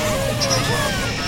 Oh, my God.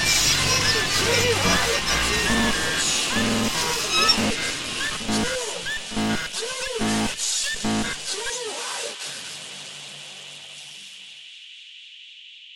Leave